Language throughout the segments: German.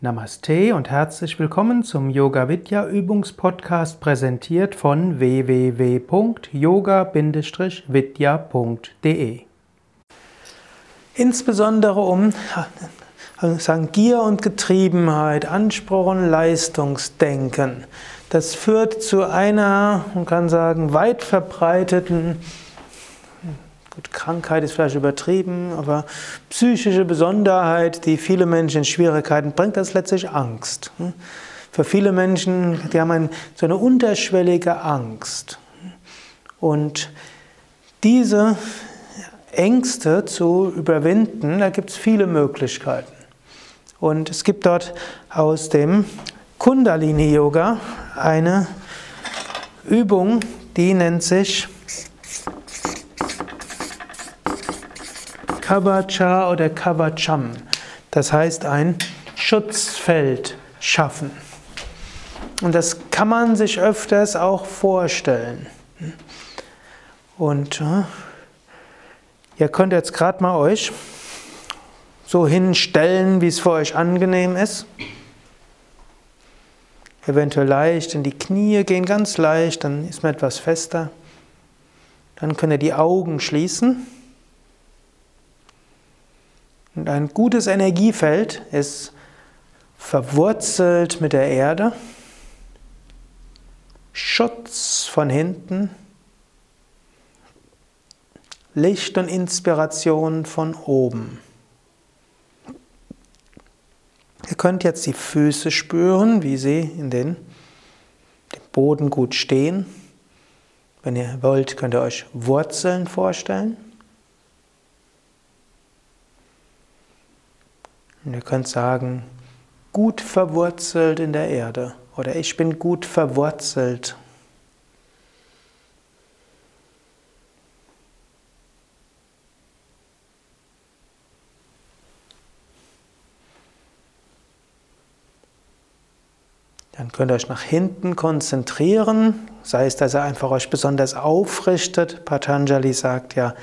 Namaste und herzlich willkommen zum Yoga Vidya Übungspodcast präsentiert von www.yoga-vidya.de. Insbesondere um sagen, Gier und Getriebenheit, Anspruch und Leistungsdenken. Das führt zu einer, man kann sagen, weit verbreiteten Gut, Krankheit ist vielleicht übertrieben, aber psychische Besonderheit, die viele Menschen in Schwierigkeiten bringt, das ist letztlich Angst. Für viele Menschen, die haben ein, so eine unterschwellige Angst. Und diese Ängste zu überwinden, da gibt es viele Möglichkeiten. Und es gibt dort aus dem Kundalini-Yoga eine Übung, die nennt sich Kavacha oder Kavacham. Das heißt ein Schutzfeld schaffen. Und das kann man sich öfters auch vorstellen. Und äh, ihr könnt jetzt gerade mal euch so hinstellen, wie es für euch angenehm ist. Eventuell leicht in die Knie gehen, ganz leicht, dann ist man etwas fester. Dann könnt ihr die Augen schließen. Und ein gutes Energiefeld ist verwurzelt mit der Erde, Schutz von hinten, Licht und Inspiration von oben. Ihr könnt jetzt die Füße spüren, wie sie in den dem Boden gut stehen. Wenn ihr wollt, könnt ihr euch Wurzeln vorstellen. Und ihr könnt sagen, gut verwurzelt in der Erde oder ich bin gut verwurzelt. Dann könnt ihr euch nach hinten konzentrieren, sei es, dass ihr einfach euch besonders aufrichtet. Patanjali sagt ja,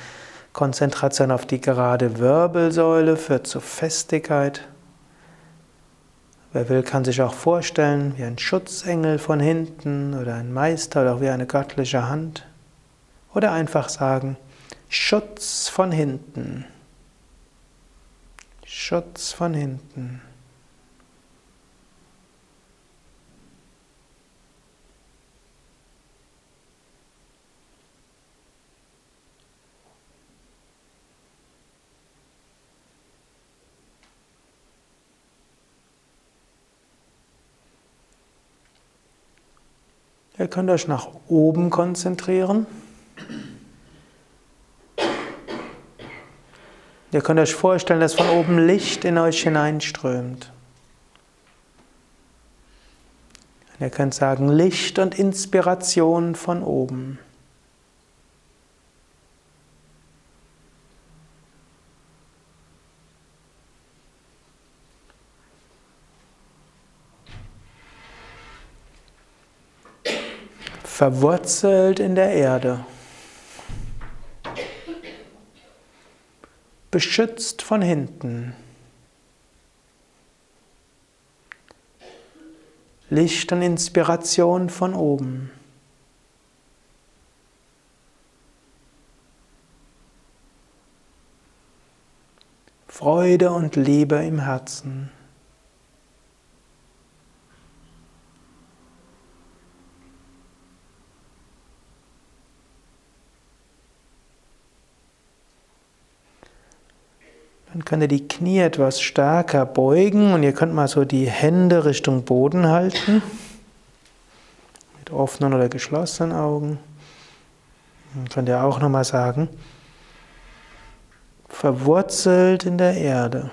Konzentration auf die gerade Wirbelsäule führt zu Festigkeit. Wer will, kann sich auch vorstellen, wie ein Schutzengel von hinten oder ein Meister oder auch wie eine göttliche Hand. Oder einfach sagen, Schutz von hinten. Schutz von hinten. Ihr könnt euch nach oben konzentrieren. Ihr könnt euch vorstellen, dass von oben Licht in euch hineinströmt. Und ihr könnt sagen Licht und Inspiration von oben. Verwurzelt in der Erde, beschützt von hinten. Licht und Inspiration von oben. Freude und Liebe im Herzen. Dann könnt ihr die Knie etwas stärker beugen und ihr könnt mal so die Hände Richtung Boden halten. Mit offenen oder geschlossenen Augen. Dann könnt ihr auch nochmal sagen, verwurzelt in der Erde.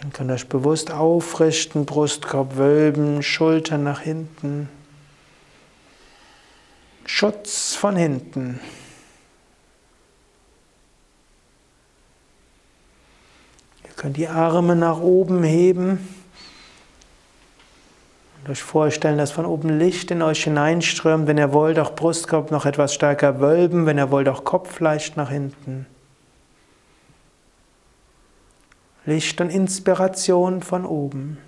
Dann könnt ihr euch bewusst aufrichten, Brustkorb wölben, Schultern nach hinten. Schutz von hinten. Könnt die Arme nach oben heben. Und euch vorstellen, dass von oben Licht in euch hineinströmt. Wenn ihr wollt, auch Brustkorb noch etwas stärker wölben. Wenn ihr wollt, auch Kopf leicht nach hinten. Licht und Inspiration von oben.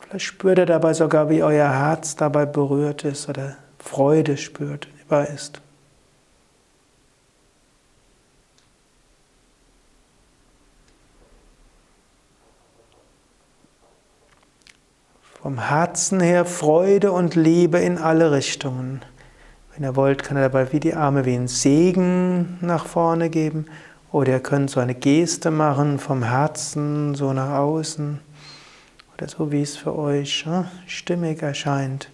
Vielleicht spürt ihr dabei sogar, wie euer Herz dabei berührt ist oder Freude spürt, ist. Vom Herzen her Freude und Liebe in alle Richtungen. Wenn ihr wollt, kann ihr dabei wie die Arme wie ein Segen nach vorne geben oder ihr könnt so eine Geste machen vom Herzen so nach außen oder so wie es für euch ja, stimmig erscheint.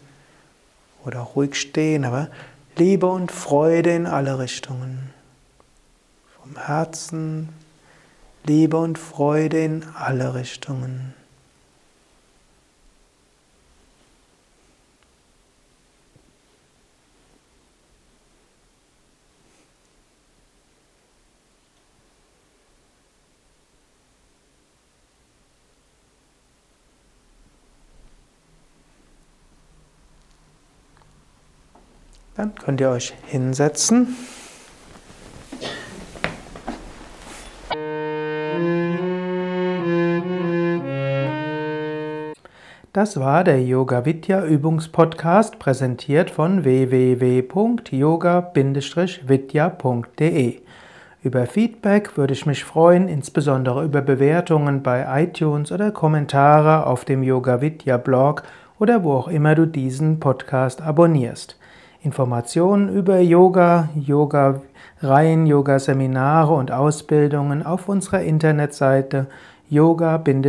Oder ruhig stehen, aber Liebe und Freude in alle Richtungen. Vom Herzen Liebe und Freude in alle Richtungen. Dann könnt ihr euch hinsetzen. Das war der Yoga Vidya Übungspodcast, präsentiert von www.yoga-vidya.de. Über Feedback würde ich mich freuen, insbesondere über Bewertungen bei iTunes oder Kommentare auf dem Yoga Vidya Blog oder wo auch immer du diesen Podcast abonnierst. Informationen über Yoga, Yoga-Reihen, Yoga-Seminare und Ausbildungen auf unserer Internetseite yoga-vidya.de